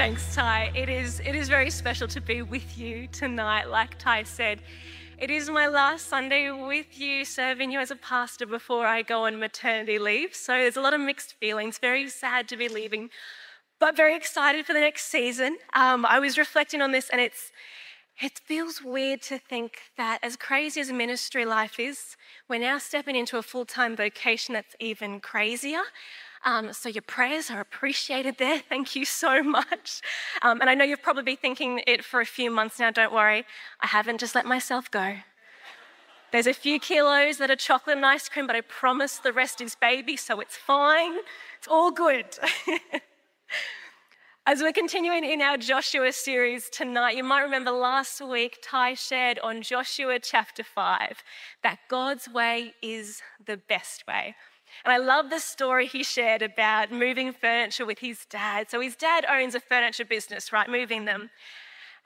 Thanks, Ty. It is, it is very special to be with you tonight, like Ty said. It is my last Sunday with you, serving you as a pastor before I go on maternity leave. So there's a lot of mixed feelings. Very sad to be leaving, but very excited for the next season. Um, I was reflecting on this, and it's it feels weird to think that, as crazy as ministry life is, we're now stepping into a full time vocation that's even crazier. Um, so your prayers are appreciated there. Thank you so much. Um, and I know you've probably been thinking it for a few months now. Don't worry, I haven't just let myself go. There's a few kilos that are chocolate and ice cream, but I promise the rest is baby, so it's fine. It's all good. As we're continuing in our Joshua series tonight, you might remember last week Ty shared on Joshua chapter 5 that God's way is the best way. And I love the story he shared about moving furniture with his dad. So his dad owns a furniture business, right, moving them.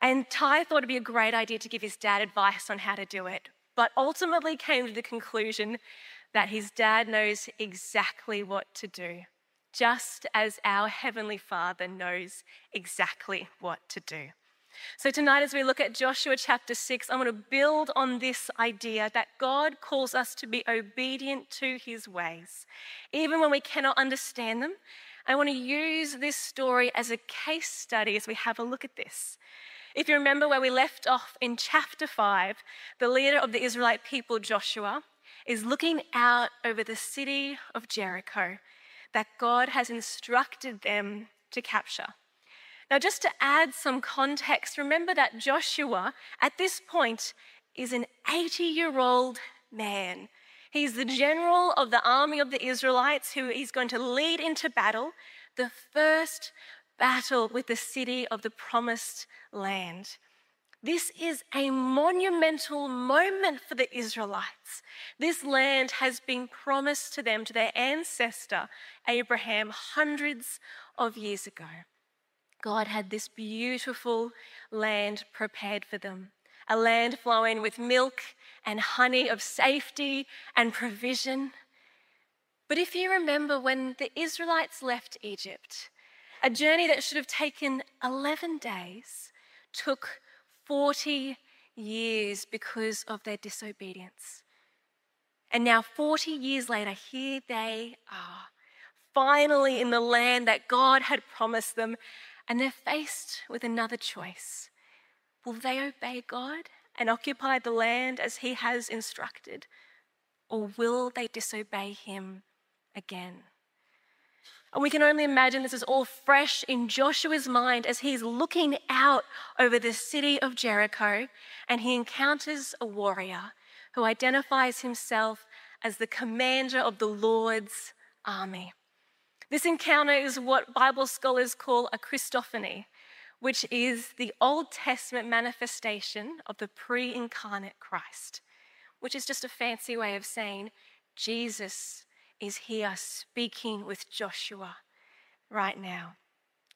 And Ty thought it'd be a great idea to give his dad advice on how to do it, but ultimately came to the conclusion that his dad knows exactly what to do, just as our Heavenly Father knows exactly what to do. So, tonight, as we look at Joshua chapter 6, I want to build on this idea that God calls us to be obedient to his ways, even when we cannot understand them. I want to use this story as a case study as we have a look at this. If you remember where we left off in chapter 5, the leader of the Israelite people, Joshua, is looking out over the city of Jericho that God has instructed them to capture. Now, just to add some context, remember that Joshua, at this point, is an 80 year old man. He's the general of the army of the Israelites who is going to lead into battle, the first battle with the city of the promised land. This is a monumental moment for the Israelites. This land has been promised to them, to their ancestor, Abraham, hundreds of years ago. God had this beautiful land prepared for them a land flowing with milk and honey of safety and provision. But if you remember when the Israelites left Egypt, a journey that should have taken 11 days took 40 years because of their disobedience. And now, 40 years later, here they are, finally in the land that God had promised them, and they're faced with another choice. Will they obey God and occupy the land as He has instructed? Or will they disobey Him again? And we can only imagine this is all fresh in Joshua's mind as he's looking out over the city of Jericho and he encounters a warrior who identifies himself as the commander of the Lord's army. This encounter is what Bible scholars call a Christophany, which is the Old Testament manifestation of the pre incarnate Christ, which is just a fancy way of saying Jesus is here speaking with Joshua right now.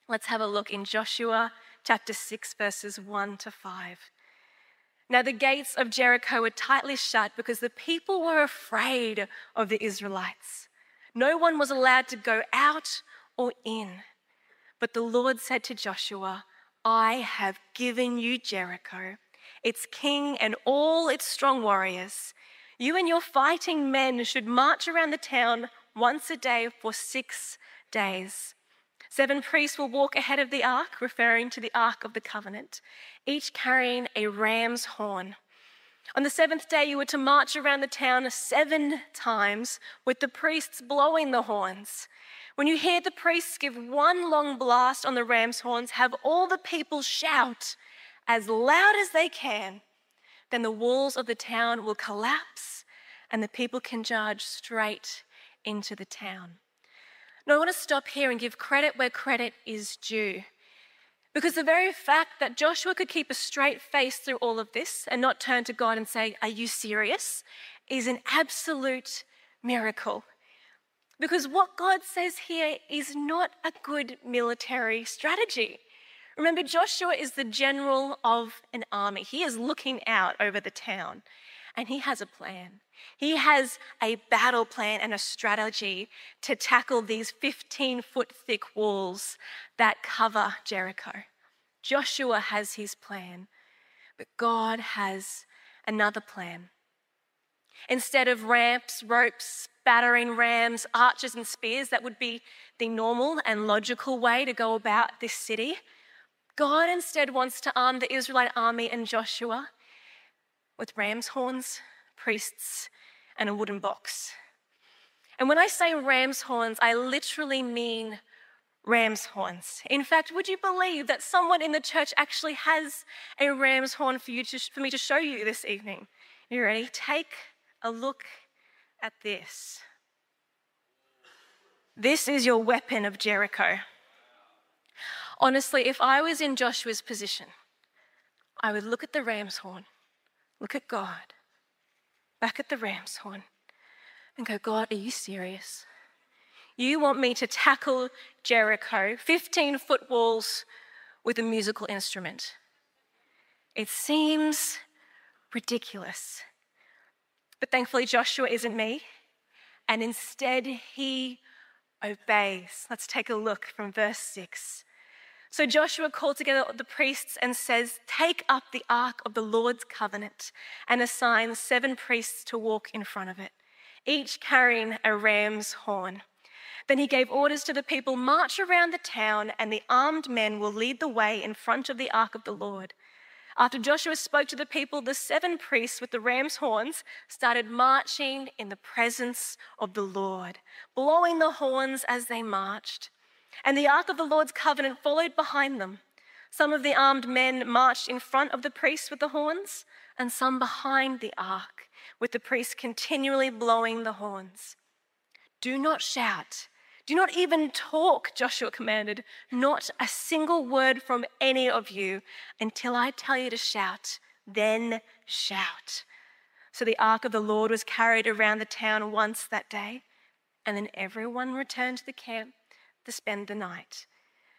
Let's have a look in Joshua chapter 6, verses 1 to 5. Now, the gates of Jericho were tightly shut because the people were afraid of the Israelites. No one was allowed to go out or in. But the Lord said to Joshua, I have given you Jericho, its king, and all its strong warriors. You and your fighting men should march around the town once a day for six days. Seven priests will walk ahead of the ark, referring to the ark of the covenant, each carrying a ram's horn. On the seventh day, you were to march around the town seven times with the priests blowing the horns. When you hear the priests give one long blast on the ram's horns, have all the people shout as loud as they can. Then the walls of the town will collapse and the people can charge straight into the town. Now, I want to stop here and give credit where credit is due. Because the very fact that Joshua could keep a straight face through all of this and not turn to God and say, Are you serious? is an absolute miracle. Because what God says here is not a good military strategy. Remember, Joshua is the general of an army. He is looking out over the town and he has a plan. He has a battle plan and a strategy to tackle these 15 foot thick walls that cover Jericho. Joshua has his plan, but God has another plan. Instead of ramps, ropes, battering rams, archers, and spears, that would be the normal and logical way to go about this city. God instead wants to arm the Israelite army and Joshua with ram's horns, priests, and a wooden box. And when I say ram's horns, I literally mean ram's horns. In fact, would you believe that someone in the church actually has a ram's horn for, you to, for me to show you this evening? You ready? Take a look at this. This is your weapon of Jericho. Honestly, if I was in Joshua's position, I would look at the ram's horn, look at God, back at the ram's horn, and go, God, are you serious? You want me to tackle Jericho, 15 foot walls, with a musical instrument? It seems ridiculous. But thankfully, Joshua isn't me, and instead he obeys. Let's take a look from verse 6. So Joshua called together the priests and says, Take up the ark of the Lord's covenant, and assign seven priests to walk in front of it, each carrying a ram's horn. Then he gave orders to the people march around the town, and the armed men will lead the way in front of the ark of the Lord. After Joshua spoke to the people, the seven priests with the ram's horns started marching in the presence of the Lord, blowing the horns as they marched. And the ark of the Lord's covenant followed behind them. Some of the armed men marched in front of the priests with the horns, and some behind the ark, with the priests continually blowing the horns. Do not shout do not even talk, Joshua commanded, not a single word from any of you until I tell you to shout. Then shout. So the ark of the Lord was carried around the town once that day, and then everyone returned to the camp to spend the night.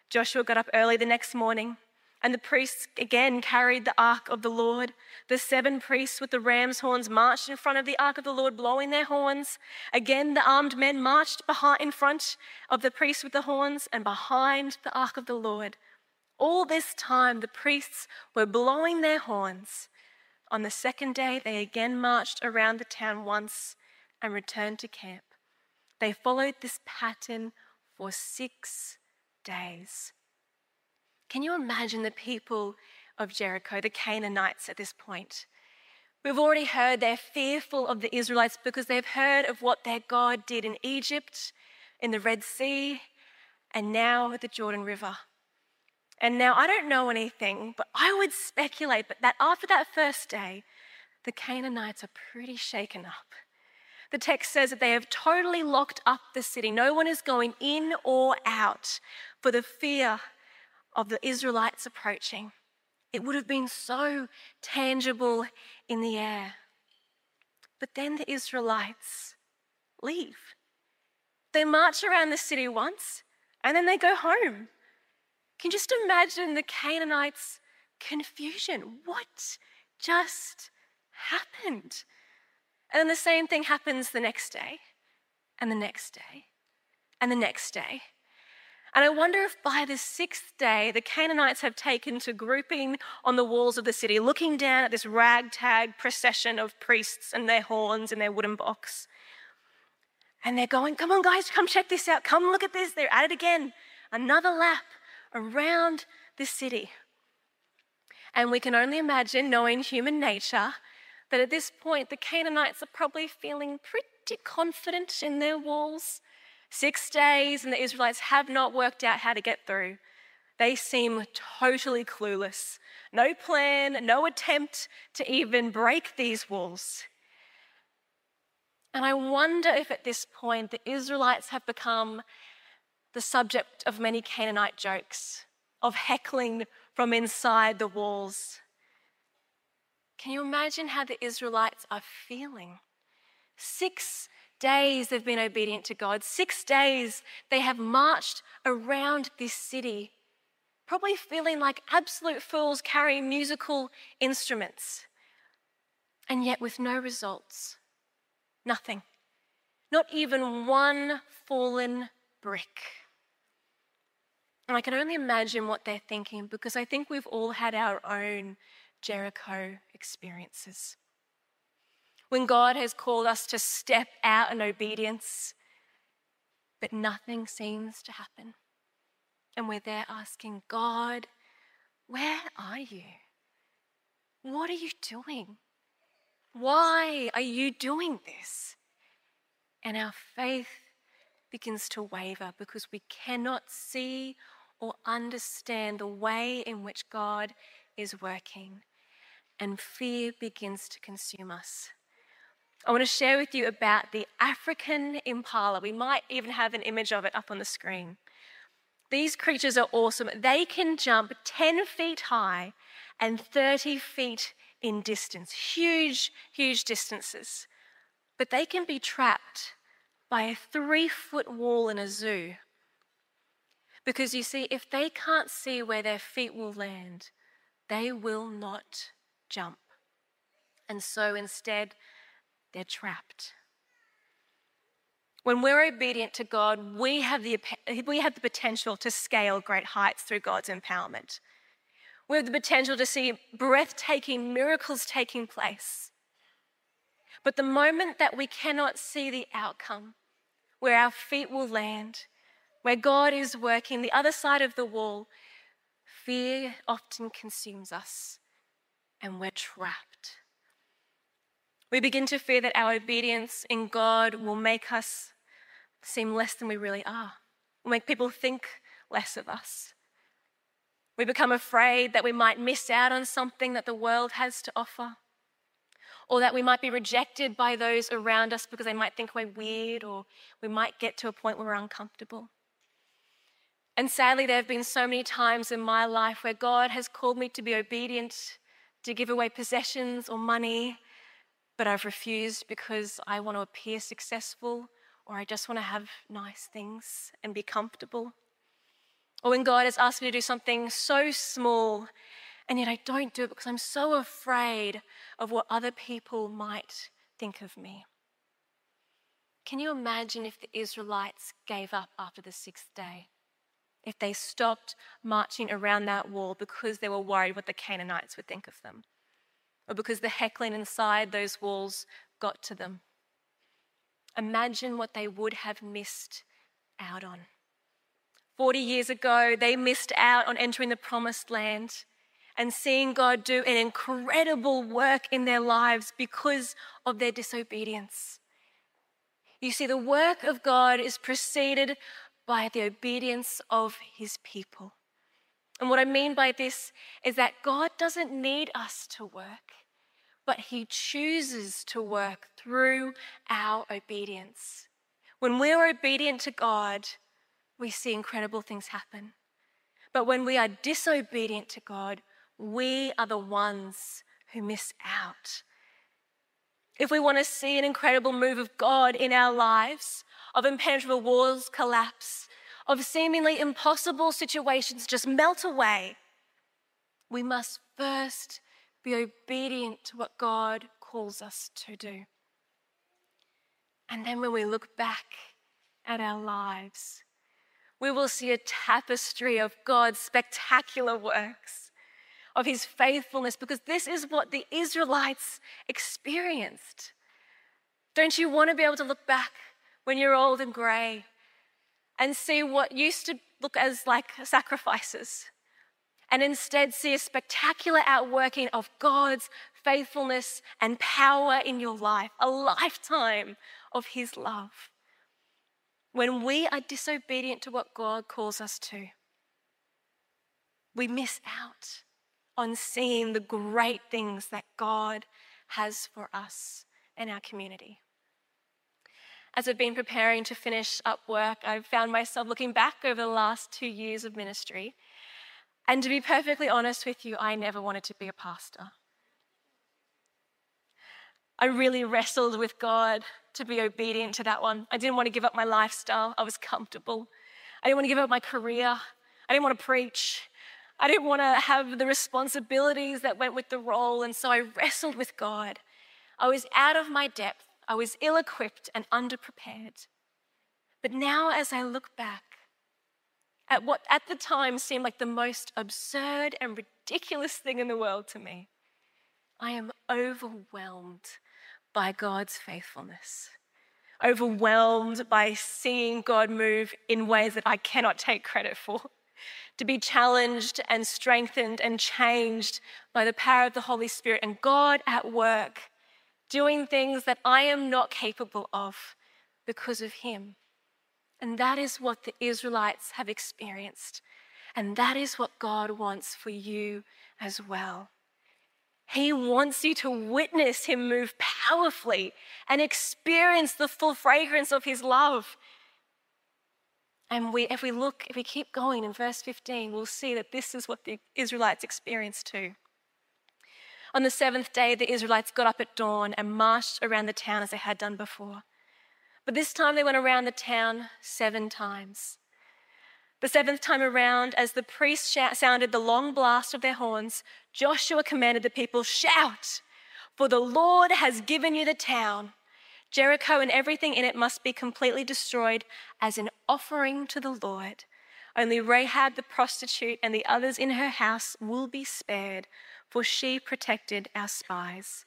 Joshua got up early the next morning and the priests again carried the ark of the Lord. The seven priests with the ram's horns marched in front of the ark of the Lord, blowing their horns. Again, the armed men marched behind, in front of the priests with the horns and behind the ark of the Lord. All this time, the priests were blowing their horns. On the second day, they again marched around the town once and returned to camp. They followed this pattern for six days. Can you imagine the people of Jericho, the Canaanites at this point? We've already heard they're fearful of the Israelites because they've heard of what their God did in Egypt, in the Red Sea, and now at the Jordan River. And now I don't know anything, but I would speculate that after that first day, the Canaanites are pretty shaken up. The text says that they have totally locked up the city. No one is going in or out for the fear of the Israelites approaching. It would have been so tangible in the air. But then the Israelites leave. They march around the city once and then they go home. Can you just imagine the Canaanites' confusion? What just happened? And then the same thing happens the next day, and the next day, and the next day. And I wonder if by the sixth day, the Canaanites have taken to grouping on the walls of the city, looking down at this ragtag procession of priests and their horns and their wooden box. And they're going, Come on, guys, come check this out. Come look at this. They're at it again. Another lap around the city. And we can only imagine, knowing human nature, that at this point the Canaanites are probably feeling pretty confident in their walls Six days, and the Israelites have not worked out how to get through. They seem totally clueless. No plan, no attempt to even break these walls. And I wonder if at this point the Israelites have become the subject of many Canaanite jokes, of heckling from inside the walls. Can you imagine how the Israelites are feeling? Six days they've been obedient to God. Six days they have marched around this city, probably feeling like absolute fools carrying musical instruments, and yet with no results. Nothing. Not even one fallen brick. And I can only imagine what they're thinking because I think we've all had our own Jericho experiences. When God has called us to step out in obedience, but nothing seems to happen. And we're there asking, God, where are you? What are you doing? Why are you doing this? And our faith begins to waver because we cannot see or understand the way in which God is working. And fear begins to consume us. I want to share with you about the African impala. We might even have an image of it up on the screen. These creatures are awesome. They can jump 10 feet high and 30 feet in distance, huge, huge distances. But they can be trapped by a three foot wall in a zoo. Because you see, if they can't see where their feet will land, they will not jump. And so instead, they're trapped. When we're obedient to God, we have, the, we have the potential to scale great heights through God's empowerment. We have the potential to see breathtaking miracles taking place. But the moment that we cannot see the outcome, where our feet will land, where God is working, the other side of the wall, fear often consumes us and we're trapped. We begin to fear that our obedience in God will make us seem less than we really are, will make people think less of us. We become afraid that we might miss out on something that the world has to offer, or that we might be rejected by those around us because they might think we're weird, or we might get to a point where we're uncomfortable. And sadly, there have been so many times in my life where God has called me to be obedient, to give away possessions or money, but I've refused because I want to appear successful or I just want to have nice things and be comfortable. Or when God has asked me to do something so small and yet I don't do it because I'm so afraid of what other people might think of me. Can you imagine if the Israelites gave up after the sixth day? If they stopped marching around that wall because they were worried what the Canaanites would think of them? or because the heckling inside those walls got to them. Imagine what they would have missed out on. 40 years ago, they missed out on entering the promised land and seeing God do an incredible work in their lives because of their disobedience. You see, the work of God is preceded by the obedience of his people. And what I mean by this is that God doesn't need us to work but He chooses to work through our obedience. When we're obedient to God, we see incredible things happen. But when we are disobedient to God, we are the ones who miss out. If we want to see an incredible move of God in our lives, of impenetrable walls collapse, of seemingly impossible situations just melt away, we must first be obedient to what God calls us to do. And then when we look back at our lives, we will see a tapestry of God's spectacular works, of his faithfulness, because this is what the Israelites experienced. Don't you want to be able to look back when you're old and grey and see what used to look as like sacrifices? and instead see a spectacular outworking of God's faithfulness and power in your life, a lifetime of His love. When we are disobedient to what God calls us to, we miss out on seeing the great things that God has for us and our community. As I've been preparing to finish up work, I've found myself looking back over the last two years of ministry and to be perfectly honest with you, I never wanted to be a pastor. I really wrestled with God to be obedient to that one. I didn't want to give up my lifestyle. I was comfortable. I didn't want to give up my career. I didn't want to preach. I didn't want to have the responsibilities that went with the role. And so I wrestled with God. I was out of my depth. I was ill equipped and underprepared. But now, as I look back at what at the time seemed like the most absurd and ridiculous thing in the world to me, I am overwhelmed by God's faithfulness, overwhelmed by seeing God move in ways that I cannot take credit for, to be challenged and strengthened and changed by the power of the Holy Spirit and God at work, doing things that I am not capable of because of Him. And that is what the Israelites have experienced. And that is what God wants for you as well. He wants you to witness Him move powerfully and experience the full fragrance of His love. And we, if we look, if we keep going in verse 15, we'll see that this is what the Israelites experienced too. On the seventh day, the Israelites got up at dawn and marched around the town as they had done before. But this time they went around the town seven times. The seventh time around, as the priests sounded the long blast of their horns, Joshua commanded the people, Shout, for the Lord has given you the town. Jericho and everything in it must be completely destroyed as an offering to the Lord. Only Rahab the prostitute and the others in her house will be spared, for she protected our spies.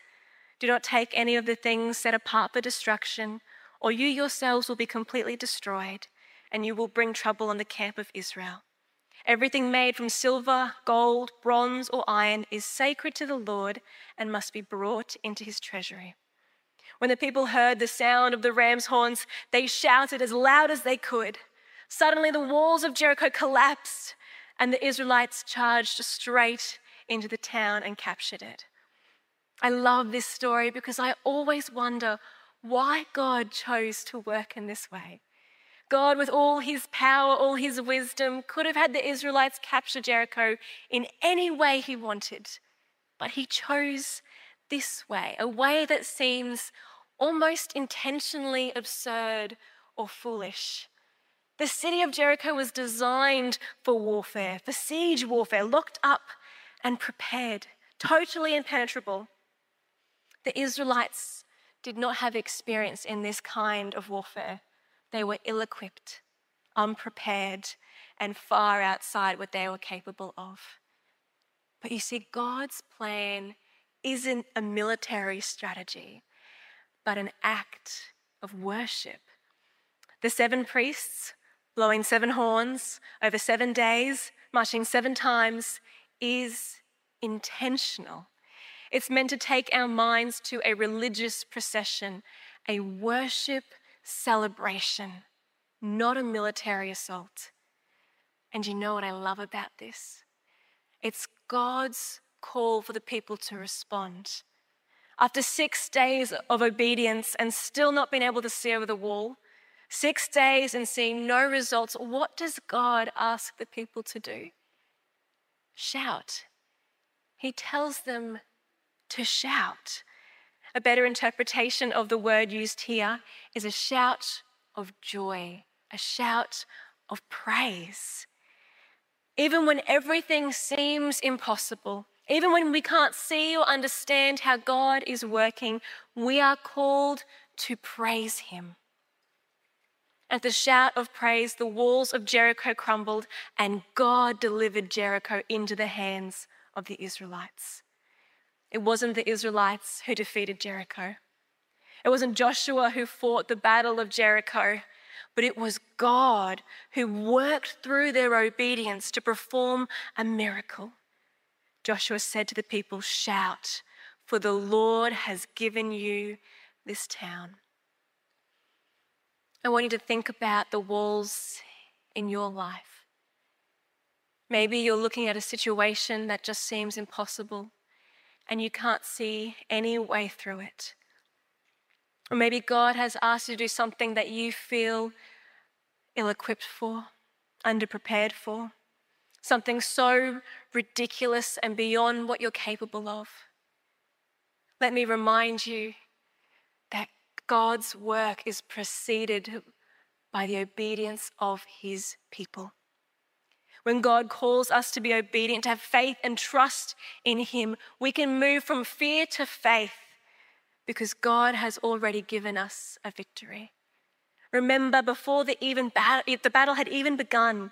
Do not take any of the things set apart for destruction, or you yourselves will be completely destroyed and you will bring trouble on the camp of Israel. Everything made from silver, gold, bronze, or iron is sacred to the Lord and must be brought into his treasury. When the people heard the sound of the ram's horns, they shouted as loud as they could. Suddenly, the walls of Jericho collapsed, and the Israelites charged straight into the town and captured it. I love this story because I always wonder why God chose to work in this way. God, with all his power, all his wisdom, could have had the Israelites capture Jericho in any way he wanted. But he chose this way, a way that seems almost intentionally absurd or foolish. The city of Jericho was designed for warfare, for siege warfare, locked up and prepared, totally impenetrable. The Israelites did not have experience in this kind of warfare. They were ill equipped, unprepared, and far outside what they were capable of. But you see, God's plan isn't a military strategy, but an act of worship. The seven priests blowing seven horns over seven days, marching seven times, is intentional. It's meant to take our minds to a religious procession, a worship celebration, not a military assault. And you know what I love about this? It's God's call for the people to respond. After six days of obedience and still not being able to see over the wall, six days and seeing no results, what does God ask the people to do? Shout. He tells them to shout. A better interpretation of the word used here is a shout of joy, a shout of praise. Even when everything seems impossible, even when we can't see or understand how God is working, we are called to praise Him. At the shout of praise, the walls of Jericho crumbled, and God delivered Jericho into the hands of the Israelites. It wasn't the Israelites who defeated Jericho. It wasn't Joshua who fought the battle of Jericho, but it was God who worked through their obedience to perform a miracle. Joshua said to the people, Shout, for the Lord has given you this town. I want you to think about the walls in your life. Maybe you're looking at a situation that just seems impossible and you can't see any way through it. Or maybe God has asked you to do something that you feel ill equipped for, underprepared for, something so ridiculous and beyond what you're capable of. Let me remind you God's work is preceded by the obedience of his people. When God calls us to be obedient, to have faith and trust in Him, we can move from fear to faith, because God has already given us a victory. Remember, before the, even the battle had even begun,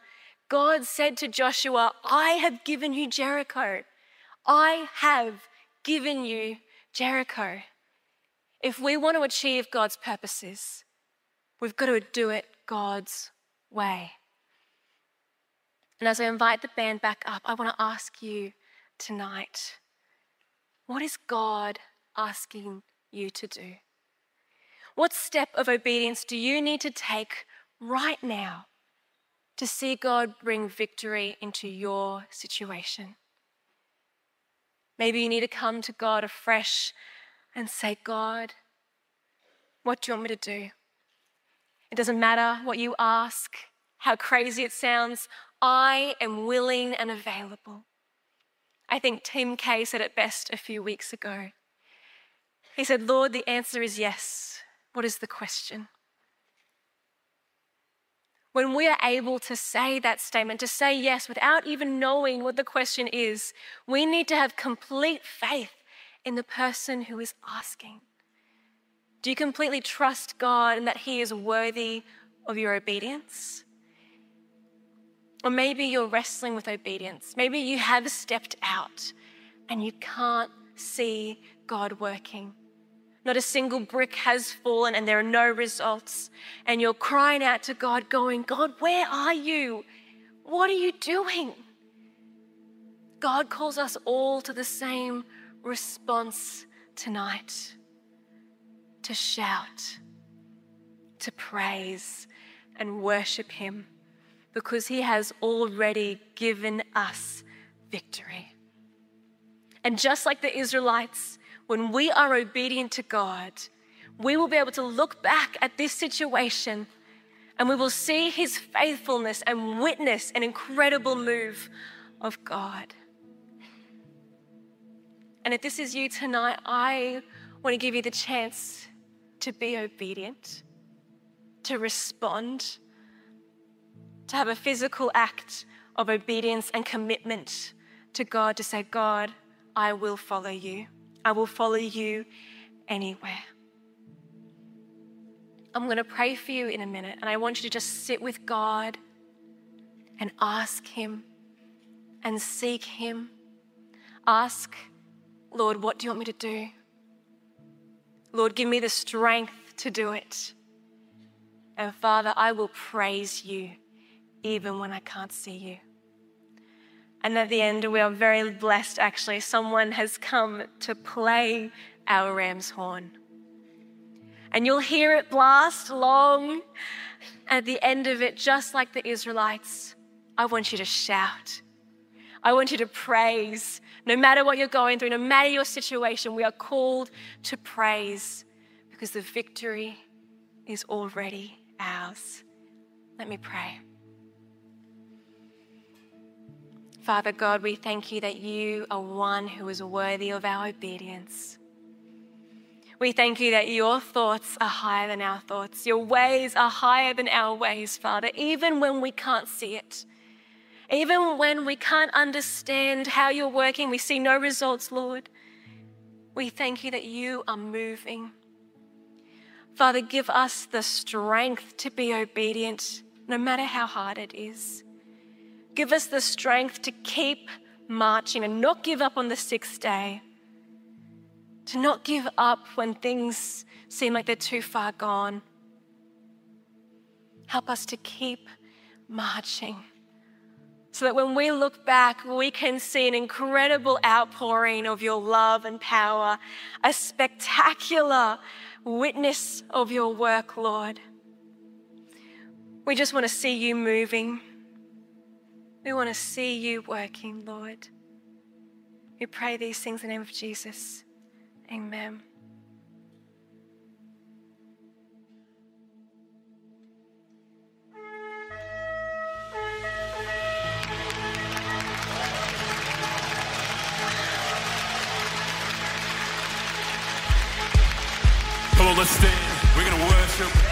God said to Joshua, I have given you Jericho. I have given you Jericho. If we want to achieve God's purposes, we've got to do it God's way. And as I invite the band back up, I want to ask you tonight what is God asking you to do? What step of obedience do you need to take right now to see God bring victory into your situation? Maybe you need to come to God afresh and say, God, what do you want me to do? It doesn't matter what you ask, how crazy it sounds. I am willing and available. I think Tim Kay said it best a few weeks ago. He said, Lord, the answer is yes. What is the question? When we are able to say that statement, to say yes without even knowing what the question is, we need to have complete faith in the person who is asking. Do you completely trust God and that He is worthy of your obedience? Or maybe you're wrestling with obedience. Maybe you have stepped out and you can't see God working. Not a single brick has fallen and there are no results. And you're crying out to God, going, God, where are you? What are you doing? God calls us all to the same response tonight to shout, to praise, and worship Him because He has already given us victory. And just like the Israelites, when we are obedient to God, we will be able to look back at this situation and we will see his faithfulness and witness an incredible move of God. And if this is you tonight, I want to give you the chance to be obedient, to respond, to have a physical act of obedience and commitment to God, to say, God, I will follow you. I will follow you anywhere. I'm going to pray for you in a minute, and I want you to just sit with God and ask Him and seek Him. Ask, Lord, what do you want me to do? Lord, give me the strength to do it. And Father, I will praise you even when I can't see you. And at the end, we are very blessed actually. Someone has come to play our ram's horn. And you'll hear it blast long. At the end of it, just like the Israelites, I want you to shout. I want you to praise. No matter what you're going through, no matter your situation, we are called to praise because the victory is already ours. Let me pray. Father God, we thank you that you are one who is worthy of our obedience. We thank you that your thoughts are higher than our thoughts. Your ways are higher than our ways, Father, even when we can't see it. Even when we can't understand how you're working, we see no results, Lord. We thank you that you are moving. Father, give us the strength to be obedient, no matter how hard it is. Give us the strength to keep marching and not give up on the sixth day. To not give up when things seem like they're too far gone. Help us to keep marching so that when we look back, we can see an incredible outpouring of your love and power, a spectacular witness of your work, Lord. We just want to see you moving. We want to see you working, Lord. We pray these things in the name of Jesus. Amen. On, let's stand. We're going to worship.